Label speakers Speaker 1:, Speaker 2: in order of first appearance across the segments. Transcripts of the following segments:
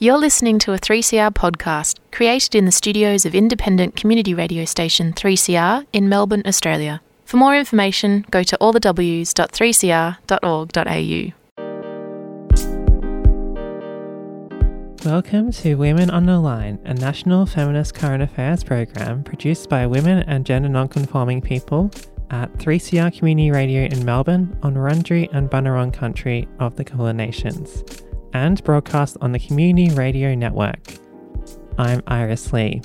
Speaker 1: You're listening to a 3CR podcast created in the studios of independent community radio station 3CR in Melbourne, Australia. For more information, go to allthews.3cr.org.au.
Speaker 2: Welcome to Women on the Line, a national feminist current affairs program produced by women and gender nonconforming people at 3CR Community Radio in Melbourne on Wurundjeri and Bunurong country of the Kulin Nations and broadcast on the Community Radio Network. I'm Iris Lee.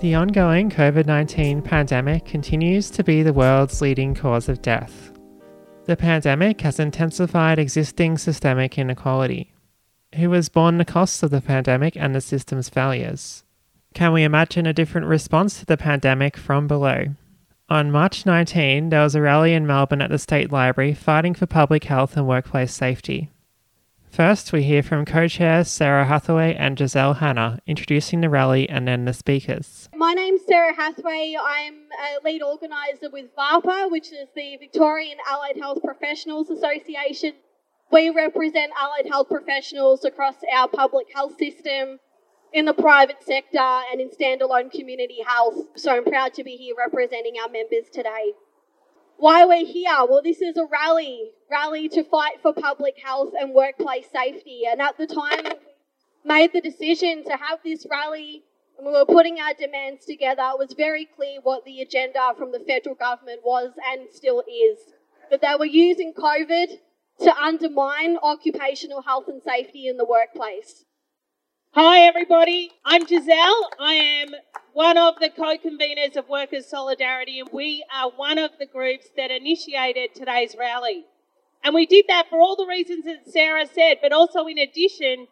Speaker 2: The ongoing COVID 19 pandemic continues to be the world's leading cause of death. The pandemic has intensified existing systemic inequality. Who has borne the costs of the pandemic and the system's failures? Can we imagine a different response to the pandemic from below? On March 19, there was a rally in Melbourne at the State Library fighting for public health and workplace safety. First, we hear from co chairs Sarah Hathaway and Giselle Hanna introducing the rally and then the speakers.
Speaker 3: My name's Sarah Hathaway. I'm a lead organiser with VAHPA, which is the Victorian Allied Health Professionals Association. We represent allied health professionals across our public health system, in the private sector, and in standalone community health. So I'm proud to be here representing our members today why we're here. Well, this is a rally, rally to fight for public health and workplace safety. And at the time, we made the decision to have this rally and we were putting our demands together. It was very clear what the agenda from the federal government was and still is. That they were using COVID to undermine occupational health and safety in the workplace.
Speaker 4: Hi, everybody. I'm Giselle. I am one of the co conveners of Workers' Solidarity, and we are one of the groups that initiated today's rally. And we did that for all the reasons that Sarah said, but also in addition,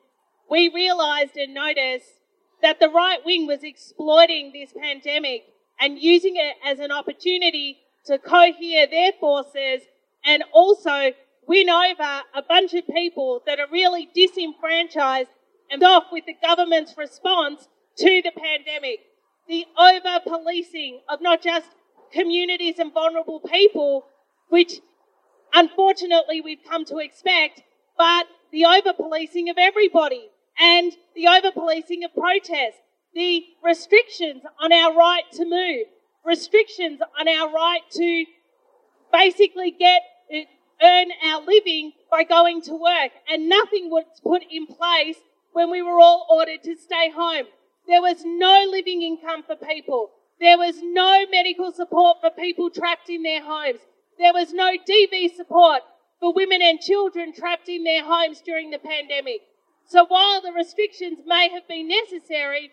Speaker 4: we realised and noticed that the right wing was exploiting this pandemic and using it as an opportunity to cohere their forces and also win over a bunch of people that are really disenfranchised and off with the government's response to the pandemic. The over policing of not just communities and vulnerable people, which unfortunately we've come to expect, but the over policing of everybody and the over policing of protest, the restrictions on our right to move, restrictions on our right to basically get earn our living by going to work, and nothing was put in place when we were all ordered to stay home. There was no living income for people. There was no medical support for people trapped in their homes. There was no DV support for women and children trapped in their homes during the pandemic. So while the restrictions may have been necessary,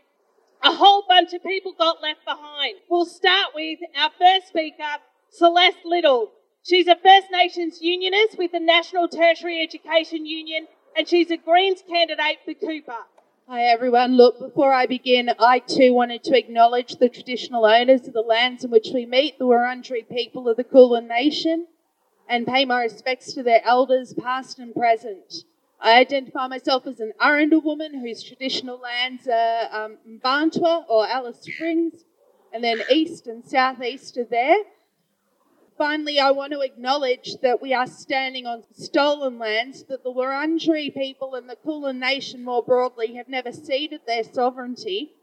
Speaker 4: a whole bunch of people got left behind. We'll start with our first speaker, Celeste Little. She's a First Nations unionist with the National Tertiary Education Union and she's a Greens candidate for Cooper.
Speaker 5: Hi everyone. Look, before I begin, I too wanted to acknowledge the traditional owners of the lands in which we meet, the Wurundjeri people of the Kulin Nation, and pay my respects to their elders, past and present. I identify myself as an Arrernte woman whose traditional lands are um, Mparntwe or Alice Springs, and then east and southeast of there. Finally, I want to acknowledge that we are standing on stolen lands, that the Wurundjeri people and the Kulin Nation more broadly have never ceded their sovereignty.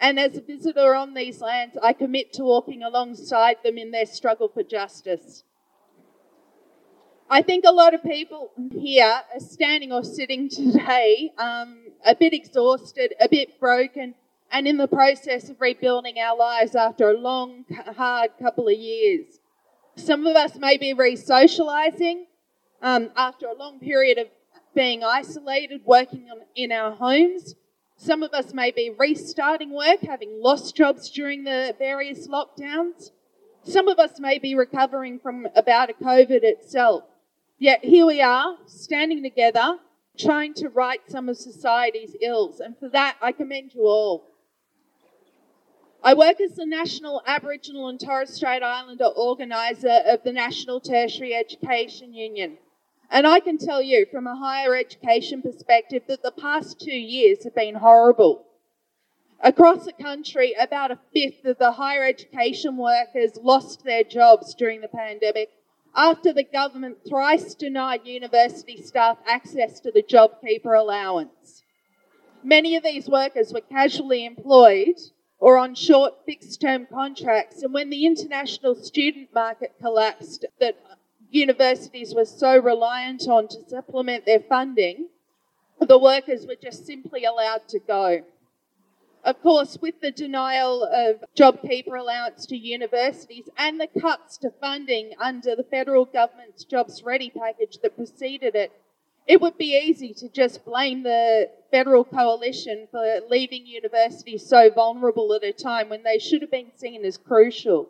Speaker 5: And as a visitor on these lands, I commit to walking alongside them in their struggle for justice. I think a lot of people here are standing or sitting today um, a bit exhausted, a bit broken, and in the process of rebuilding our lives after a long, hard couple of years. Some of us may be re socializing um, after a long period of being isolated, working on, in our homes. Some of us may be restarting work, having lost jobs during the various lockdowns. Some of us may be recovering from about a COVID itself. Yet here we are, standing together, trying to right some of society's ills. And for that, I commend you all. I work as the National Aboriginal and Torres Strait Islander organiser of the National Tertiary Education Union. And I can tell you from a higher education perspective that the past two years have been horrible. Across the country, about a fifth of the higher education workers lost their jobs during the pandemic after the government thrice denied university staff access to the JobKeeper allowance. Many of these workers were casually employed or on short fixed term contracts, and when the international student market collapsed, that universities were so reliant on to supplement their funding, the workers were just simply allowed to go. Of course, with the denial of JobKeeper allowance to universities and the cuts to funding under the federal government's Jobs Ready package that preceded it, it would be easy to just blame the federal coalition for leaving universities so vulnerable at a time when they should have been seen as crucial.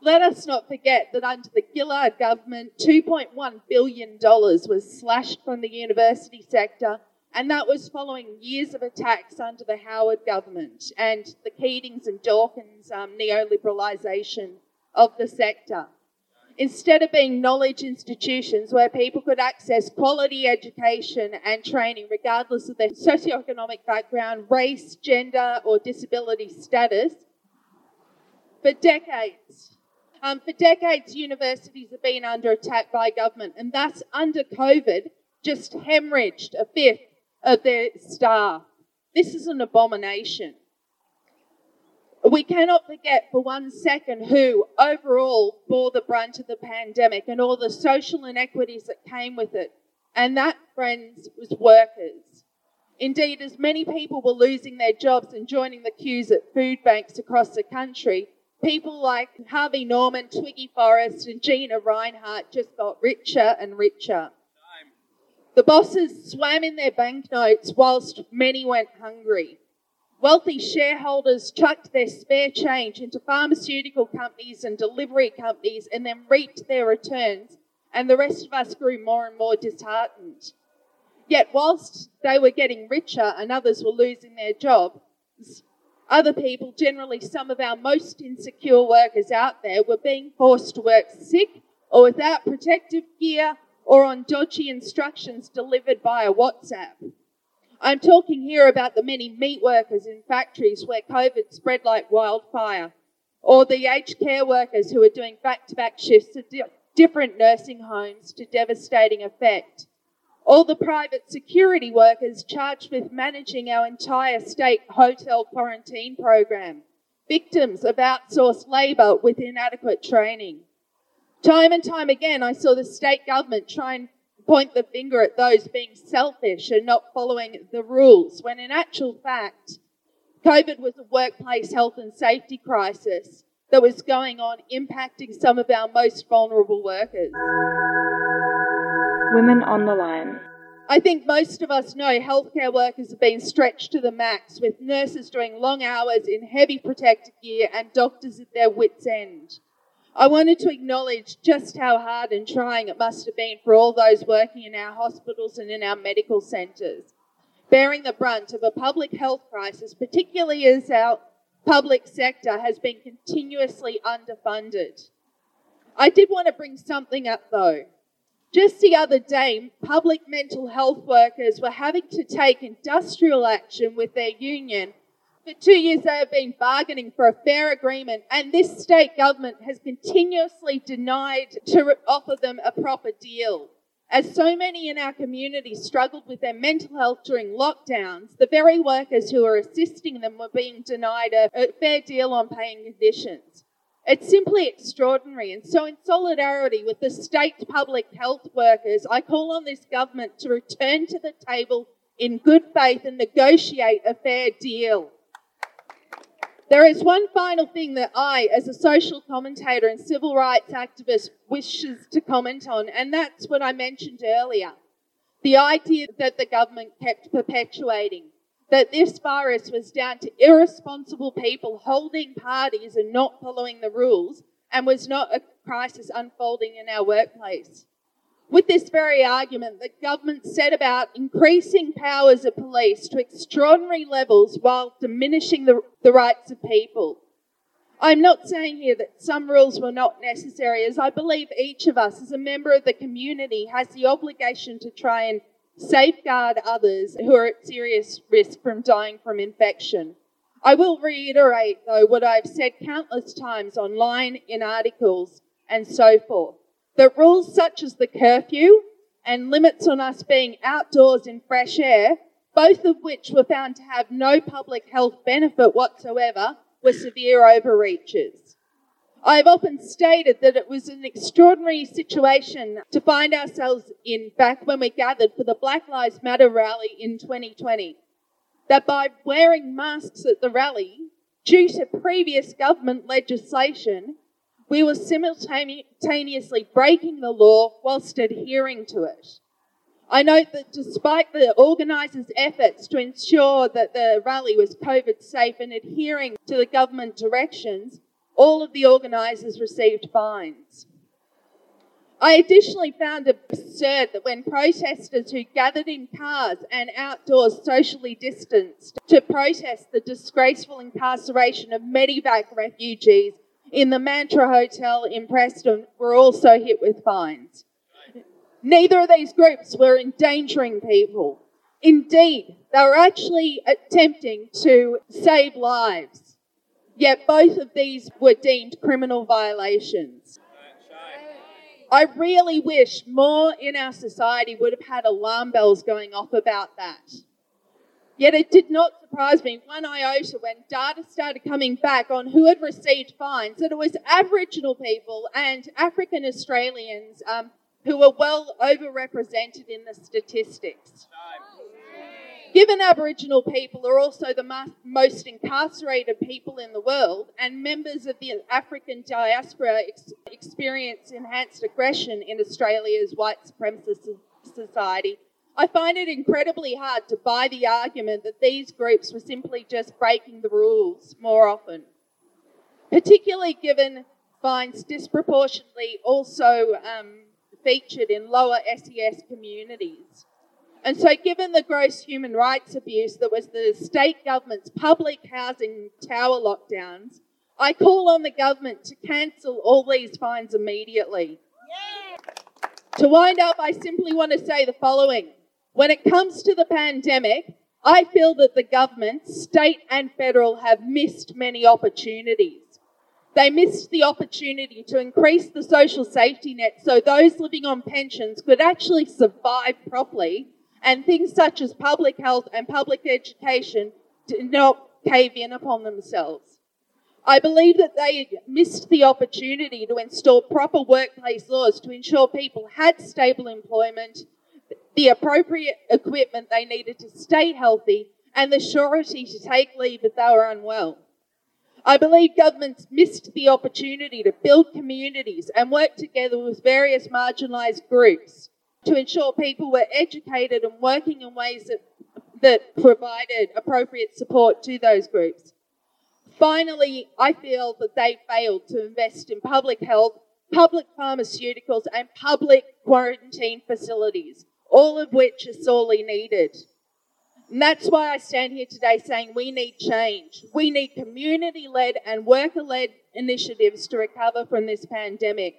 Speaker 5: Let us not forget that under the Gillard government, $2.1 billion was slashed from the university sector, and that was following years of attacks under the Howard government and the Keatings and Dawkins um, neoliberalisation of the sector. Instead of being knowledge institutions where people could access quality education and training regardless of their socioeconomic background, race, gender, or disability status, for decades, um, for decades, universities have been under attack by government, and thus, under COVID, just hemorrhaged a fifth of their staff. This is an abomination. We cannot forget for one second who overall bore the brunt of the pandemic and all the social inequities that came with it. And that, friends, was workers. Indeed, as many people were losing their jobs and joining the queues at food banks across the country, people like Harvey Norman, Twiggy Forrest, and Gina Rinehart just got richer and richer. The bosses swam in their banknotes whilst many went hungry. Wealthy shareholders chucked their spare change into pharmaceutical companies and delivery companies and then reaped their returns, and the rest of us grew more and more disheartened. Yet, whilst they were getting richer and others were losing their jobs, other people, generally some of our most insecure workers out there, were being forced to work sick or without protective gear or on dodgy instructions delivered via WhatsApp. I'm talking here about the many meat workers in factories where COVID spread like wildfire, or the aged care workers who are doing back to back shifts at di- different nursing homes to devastating effect. All the private security workers charged with managing our entire state hotel quarantine program, victims of outsourced labour with inadequate training. Time and time again, I saw the state government try and point the finger at those being selfish and not following the rules, when in actual fact, COVID was a workplace health and safety crisis that was going on, impacting some of our most vulnerable workers.
Speaker 6: Women on the line.
Speaker 5: I think most of us know healthcare workers have been stretched to the max, with nurses doing long hours in heavy protective gear and doctors at their wits' end. I wanted to acknowledge just how hard and trying it must have been for all those working in our hospitals and in our medical centres, bearing the brunt of a public health crisis, particularly as our public sector has been continuously underfunded. I did want to bring something up though. Just the other day, public mental health workers were having to take industrial action with their union for two years, they have been bargaining for a fair agreement, and this state government has continuously denied to offer them a proper deal. As so many in our community struggled with their mental health during lockdowns, the very workers who are assisting them were being denied a, a fair deal on paying conditions. It's simply extraordinary. And so, in solidarity with the state public health workers, I call on this government to return to the table in good faith and negotiate a fair deal. There is one final thing that I, as a social commentator and civil rights activist, wishes to comment on, and that's what I mentioned earlier. The idea that the government kept perpetuating, that this virus was down to irresponsible people holding parties and not following the rules, and was not a crisis unfolding in our workplace. With this very argument, the government set about increasing powers of police to extraordinary levels while diminishing the, the rights of people. I'm not saying here that some rules were not necessary, as I believe each of us, as a member of the community, has the obligation to try and safeguard others who are at serious risk from dying from infection. I will reiterate, though, what I've said countless times online, in articles, and so forth that rules such as the curfew and limits on us being outdoors in fresh air both of which were found to have no public health benefit whatsoever, were severe overreaches. I've often stated that it was an extraordinary situation to find ourselves in back when we gathered for the Black Lives Matter rally in 2020. That by wearing masks at the rally, due to previous government legislation, we were simultaneously breaking the law whilst adhering to it. I note that despite the organisers' efforts to ensure that the rally was COVID safe and adhering to the government directions, all of the organisers received fines. I additionally found it absurd that when protesters who gathered in cars and outdoors socially distanced to protest the disgraceful incarceration of Medevac refugees in the Mantra Hotel in Preston were also hit with fines. Neither of these groups were endangering people. Indeed, they were actually attempting to save lives. Yet both of these were deemed criminal violations. I really wish more in our society would have had alarm bells going off about that. Yet it did not surprise me one iota when data started coming back on who had received fines that it was Aboriginal people and African Australians um, who were well overrepresented in the statistics. Given Aboriginal people are also the most incarcerated people in the world, and members of the African diaspora ex- experience enhanced aggression in Australia's white supremacist society, I find it incredibly hard to buy the argument that these groups were simply just breaking the rules more often, particularly given fines disproportionately also um, featured in lower SES communities. And so, given the gross human rights abuse that was the state government's public housing tower lockdowns, I call on the government to cancel all these fines immediately. Yeah. To wind up, I simply want to say the following. When it comes to the pandemic, I feel that the government, state and federal, have missed many opportunities. They missed the opportunity to increase the social safety net so those living on pensions could actually survive properly and things such as public health and public education did not cave in upon themselves. I believe that they missed the opportunity to install proper workplace laws to ensure people had stable employment, the appropriate equipment they needed to stay healthy, and the surety to take leave if they were unwell. I believe governments missed the opportunity to build communities and work together with various marginalised groups to ensure people were educated and working in ways that, that provided appropriate support to those groups. Finally, I feel that they failed to invest in public health, public pharmaceuticals, and public quarantine facilities, all of which are sorely needed. And that's why I stand here today saying we need change. We need community led and worker led initiatives to recover from this pandemic.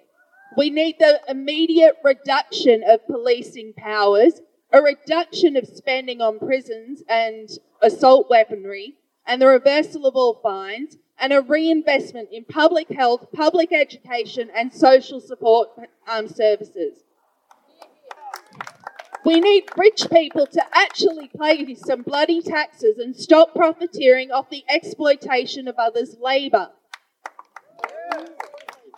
Speaker 5: We need the immediate reduction of policing powers, a reduction of spending on prisons and assault weaponry, and the reversal of all fines, and a reinvestment in public health, public education, and social support um, services. We need rich people to actually pay some bloody taxes and stop profiteering off the exploitation of others' labour.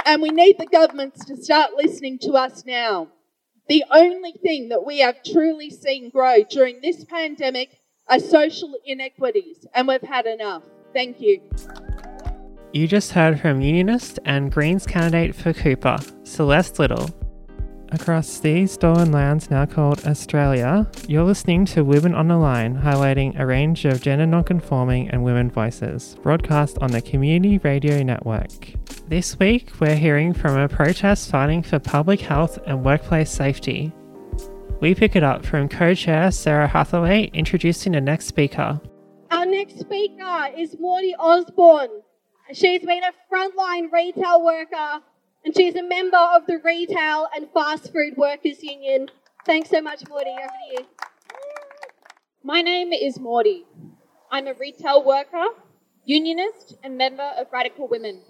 Speaker 5: And we need the governments to start listening to us now. The only thing that we have truly seen grow during this pandemic are social inequities, and we've had enough. Thank you.
Speaker 2: You just heard from Unionist and Greens candidate for Cooper, Celeste Little, Across these stolen lands now called Australia, you're listening to Women on the Line, highlighting a range of gender nonconforming and women voices, broadcast on the Community Radio Network. This week, we're hearing from a protest fighting for public health and workplace safety. We pick it up from co chair Sarah Hathaway introducing the next speaker.
Speaker 3: Our next speaker is Morty Osborne. She's been a frontline retail worker and she's a member of the Retail and Fast Food Workers Union. Thanks so much, Morty. Over to you.
Speaker 6: My name is Morty. I'm a retail worker, unionist, and member of Radical Women.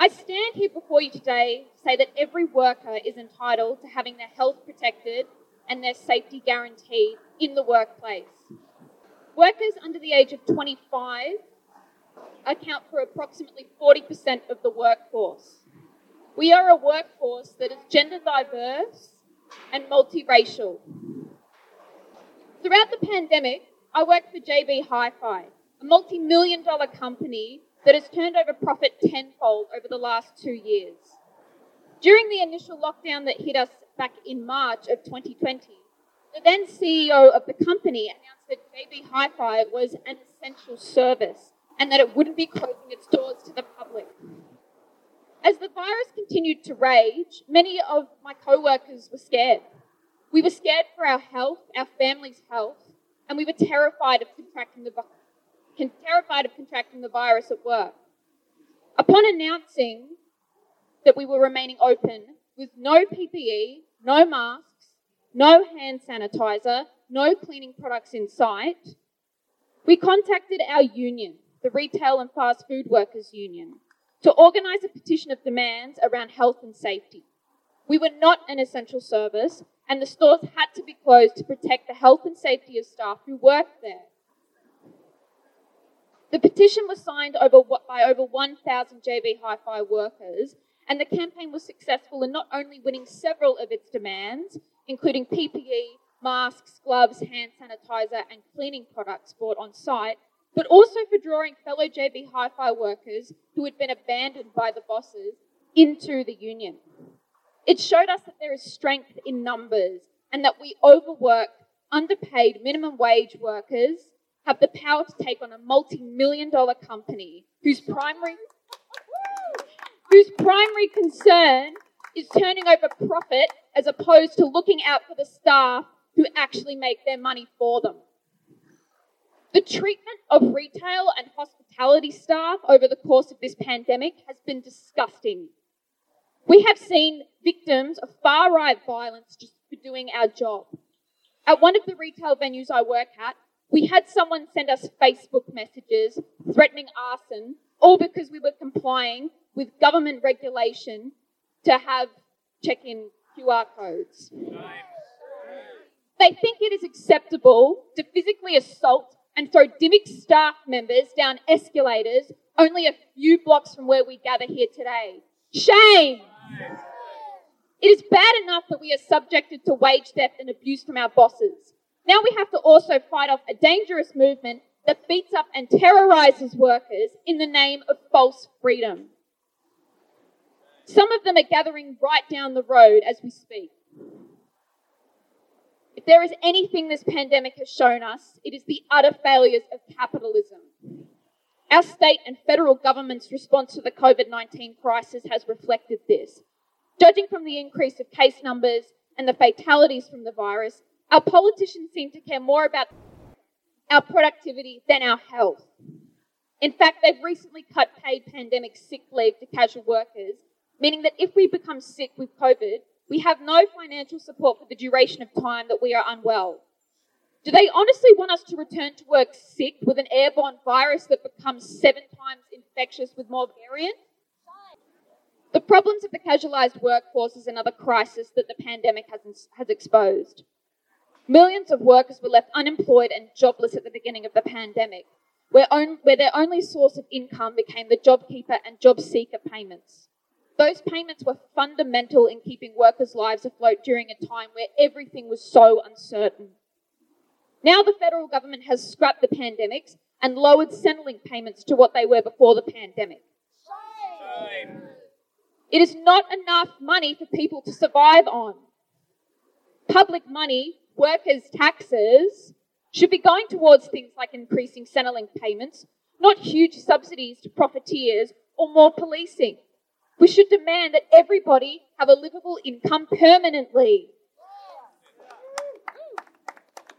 Speaker 6: I stand here before you today to say that every worker is entitled to having their health protected and their safety guaranteed in the workplace. Workers under the age of 25 account for approximately 40% of the workforce. We are a workforce that is gender diverse and multiracial. Throughout the pandemic, I worked for JB Hi Fi, a multi million dollar company that has turned over profit tenfold over the last two years. During the initial lockdown that hit us back in March of 2020, the then CEO of the company announced that JB Hi Fi was an essential service and that it wouldn't be closing its doors to the public. As the virus continued to rage, many of my co workers were scared. We were scared for our health, our family's health, and we were terrified of contracting the, terrified of contracting the virus at work. Upon announcing that we were remaining open with no PPE, no masks, no hand sanitizer, no cleaning products in sight, we contacted our union, the Retail and Fast Food Workers Union, to organise a petition of demands around health and safety. We were not an essential service, and the stores had to be closed to protect the health and safety of staff who worked there. The petition was signed over, by over 1,000 JB Hi Fi workers, and the campaign was successful in not only winning several of its demands, including PPE, masks, gloves, hand sanitizer, and cleaning products bought on site, but also for drawing fellow JB Hi Fi workers who had been abandoned by the bosses into the union. It showed us that there is strength in numbers and that we overworked, underpaid minimum wage workers have the power to take on a multi-million dollar company whose primary whose primary concern is turning over profit as opposed to looking out for the staff who actually make their money for them. The treatment of retail and hospitality staff over the course of this pandemic has been disgusting. We have seen victims of far right violence just for doing our job. At one of the retail venues I work at, we had someone send us Facebook messages threatening arson, all because we were complying with government regulation to have check in QR codes. They think it is acceptable to physically assault and throw DIVIC staff members down escalators only a few blocks from where we gather here today. Shame! It is bad enough that we are subjected to wage theft and abuse from our bosses. Now we have to also fight off a dangerous movement that beats up and terrorizes workers in the name of false freedom. Some of them are gathering right down the road as we speak. If there is anything this pandemic has shown us, it is the utter failures of capitalism. Our state and federal government's response to the COVID 19 crisis has reflected this. Judging from the increase of case numbers and the fatalities from the virus, our politicians seem to care more about our productivity than our health. In fact, they've recently cut paid pandemic sick leave to casual workers, meaning that if we become sick with COVID, we have no financial support for the duration of time that we are unwell. Do they honestly want us to return to work sick with an airborne virus that becomes seven times infectious with more variants? The problems of the casualised workforce is another crisis that the pandemic has, has exposed. Millions of workers were left unemployed and jobless at the beginning of the pandemic, where, on, where their only source of income became the JobKeeper and JobSeeker payments. Those payments were fundamental in keeping workers' lives afloat during a time where everything was so uncertain. Now the federal government has scrapped the pandemics and lowered Centrelink payments to what they were before the pandemic. Shame. It is not enough money for people to survive on. Public money, workers' taxes, should be going towards things like increasing Centrelink payments, not huge subsidies to profiteers or more policing. We should demand that everybody have a livable income permanently.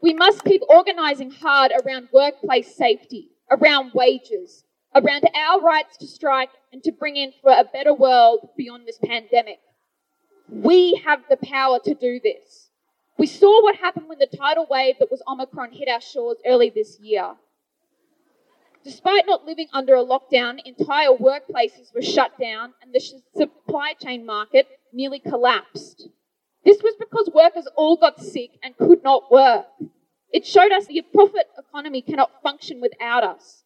Speaker 6: We must keep organising hard around workplace safety, around wages, around our rights to strike and to bring in for a better world beyond this pandemic. We have the power to do this. We saw what happened when the tidal wave that was Omicron hit our shores early this year. Despite not living under a lockdown, entire workplaces were shut down and the supply chain market nearly collapsed. This was because workers all got sick and could not work. It showed us the profit economy cannot function without us.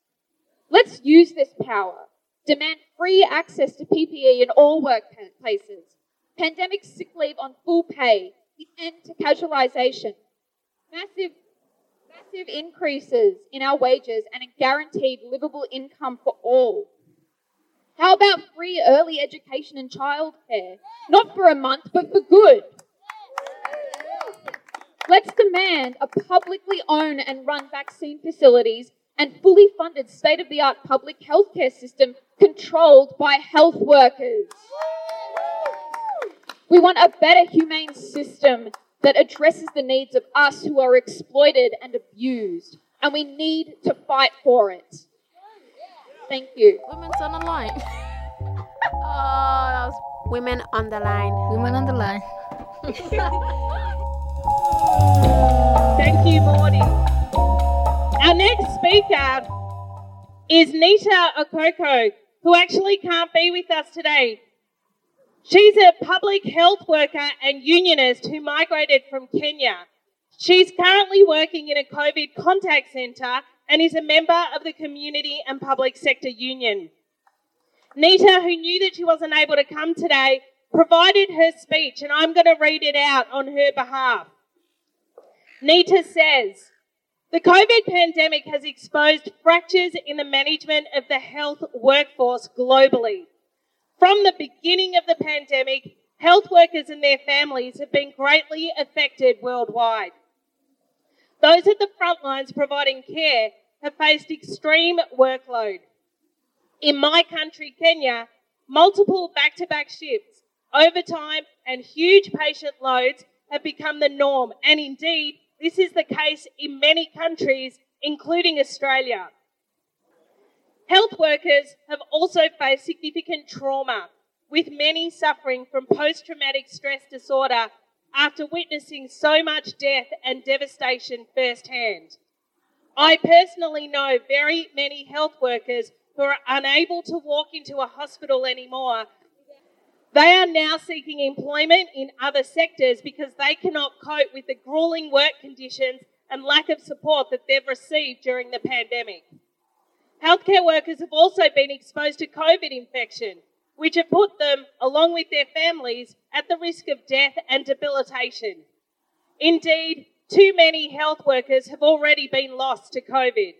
Speaker 6: Let's use this power. Demand free access to PPE in all workplaces. Pandemic sick leave on full pay. The end to casualisation. Massive, massive increases in our wages and a guaranteed livable income for all. How about free early education and childcare? Not for a month, but for good. Let's demand a publicly owned and run vaccine facilities and fully funded state of the art public healthcare system controlled by health workers. We want a better humane system that addresses the needs of us who are exploited and abused, and we need to fight for it. Thank you.
Speaker 1: Women's on the line. oh, that was
Speaker 7: Women on the line.
Speaker 1: women on the line.
Speaker 4: Thank you, Morty. Our next speaker is Nita Okoko, who actually can't be with us today. She's a public health worker and unionist who migrated from Kenya. She's currently working in a COVID contact centre and is a member of the Community and Public Sector Union. Nita, who knew that she wasn't able to come today, provided her speech, and I'm going to read it out on her behalf. Nita says, the COVID pandemic has exposed fractures in the management of the health workforce globally. From the beginning of the pandemic, health workers and their families have been greatly affected worldwide. Those at the front lines providing care have faced extreme workload. In my country, Kenya, multiple back to back shifts, overtime, and huge patient loads have become the norm, and indeed, this is the case in many countries, including Australia. Health workers have also faced significant trauma, with many suffering from post traumatic stress disorder after witnessing so much death and devastation firsthand. I personally know very many health workers who are unable to walk into a hospital anymore. They are now seeking employment in other sectors because they cannot cope with the grueling work conditions and lack of support that they've received during the pandemic. Healthcare workers have also been exposed to COVID infection, which have put them, along with their families, at the risk of death and debilitation. Indeed, too many health workers have already been lost to COVID.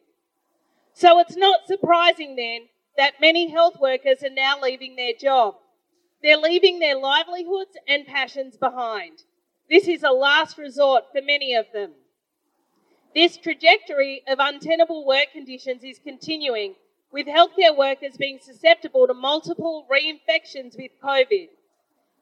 Speaker 4: So it's not surprising then that many health workers are now leaving their job. They're leaving their livelihoods and passions behind. This is a last resort for many of them. This trajectory of untenable work conditions is continuing, with healthcare workers being susceptible to multiple reinfections with COVID.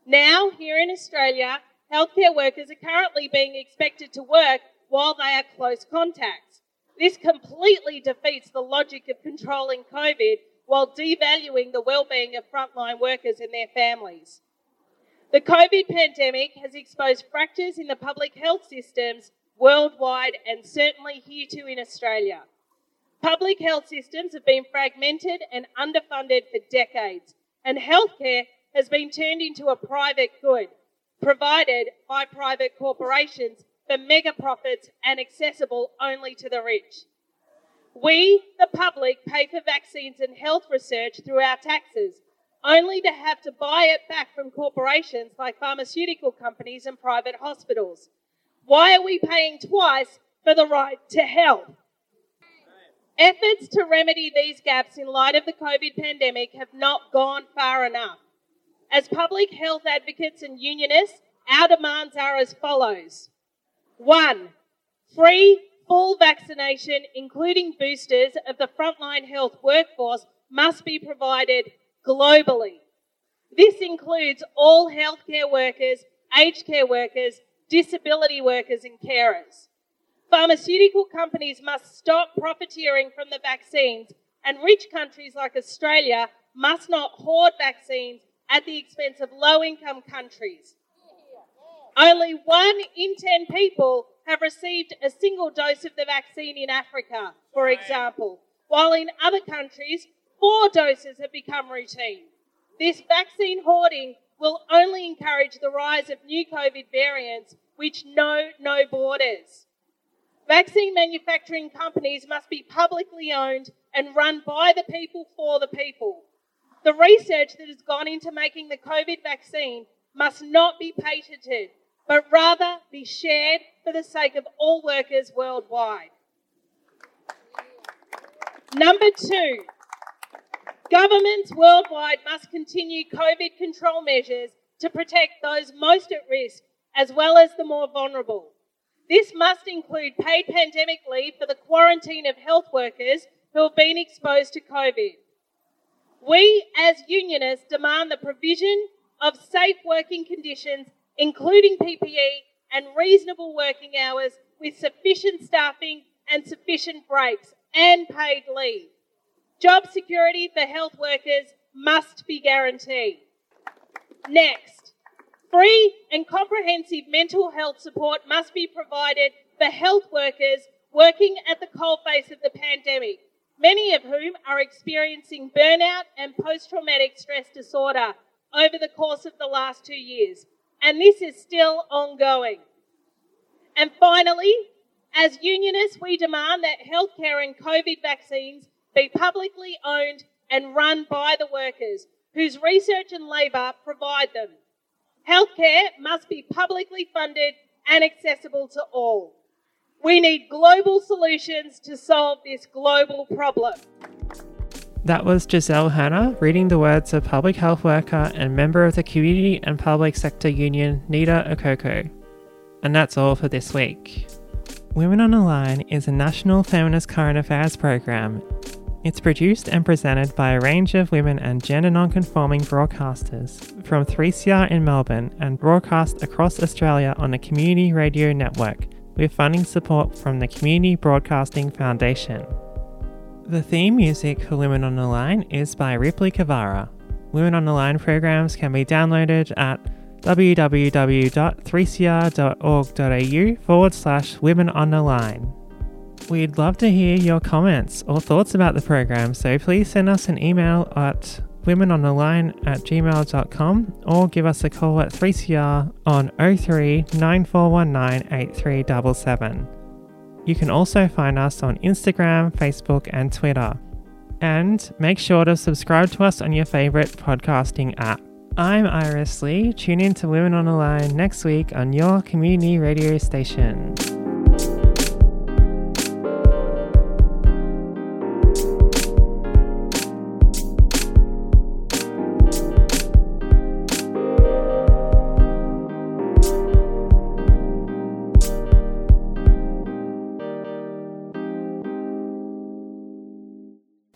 Speaker 4: Now, here in Australia, healthcare workers are currently being expected to work while they are close contacts. This completely defeats the logic of controlling COVID while devaluing the well-being of frontline workers and their families. The COVID pandemic has exposed fractures in the public health systems worldwide and certainly here too in Australia. Public health systems have been fragmented and underfunded for decades, and healthcare has been turned into a private good, provided by private corporations for mega profits and accessible only to the rich. We, the public, pay for vaccines and health research through our taxes, only to have to buy it back from corporations like pharmaceutical companies and private hospitals. Why are we paying twice for the right to health? Efforts to remedy these gaps in light of the COVID pandemic have not gone far enough. As public health advocates and unionists, our demands are as follows. One, free full vaccination, including boosters of the frontline health workforce, must be provided globally. This includes all healthcare workers, aged care workers, disability workers, and carers. Pharmaceutical companies must stop profiteering from the vaccines, and rich countries like Australia must not hoard vaccines at the expense of low income countries. Only one in ten people have received a single dose of the vaccine in Africa, for example, while in other countries, four doses have become routine. This vaccine hoarding will only encourage the rise of new COVID variants which know no borders. Vaccine manufacturing companies must be publicly owned and run by the people for the people. The research that has gone into making the COVID vaccine must not be patented, but rather be shared for the sake of all workers worldwide. Number two, governments worldwide must continue COVID control measures to protect those most at risk as well as the more vulnerable. This must include paid pandemic leave for the quarantine of health workers who have been exposed to COVID. We, as unionists, demand the provision of safe working conditions, including PPE and reasonable working hours with sufficient staffing and sufficient breaks and paid leave. Job security for health workers must be guaranteed. Next, free and comprehensive mental health support must be provided for health workers working at the coalface of the pandemic, many of whom are experiencing burnout and post traumatic stress disorder over the course of the last two years. And this is still ongoing. And finally, as unionists, we demand that healthcare and COVID vaccines be publicly owned and run by the workers whose research and labour provide them. Healthcare must be publicly funded and accessible to all. We need global solutions to solve this global problem.
Speaker 2: That was Giselle Hanna reading the words of public health worker and member of the Community and Public Sector Union, Nita Okoko. And that's all for this week. Women on the Line is a national feminist current affairs program. It's produced and presented by a range of women and gender non-conforming broadcasters from 3CR in Melbourne and broadcast across Australia on a community radio network with funding support from the Community Broadcasting Foundation. The theme music for Women on the Line is by Ripley Kavara. Women on the Line programs can be downloaded at www.3cr.org.au forward slash women on the line. We'd love to hear your comments or thoughts about the program, so please send us an email at womenontheline at gmail.com or give us a call at 3CR on 03 9419 8377. You can also find us on Instagram, Facebook, and Twitter. And make sure to subscribe to us on your favourite podcasting app. I'm Iris Lee. Tune in to Women on the Line next week on your community radio station.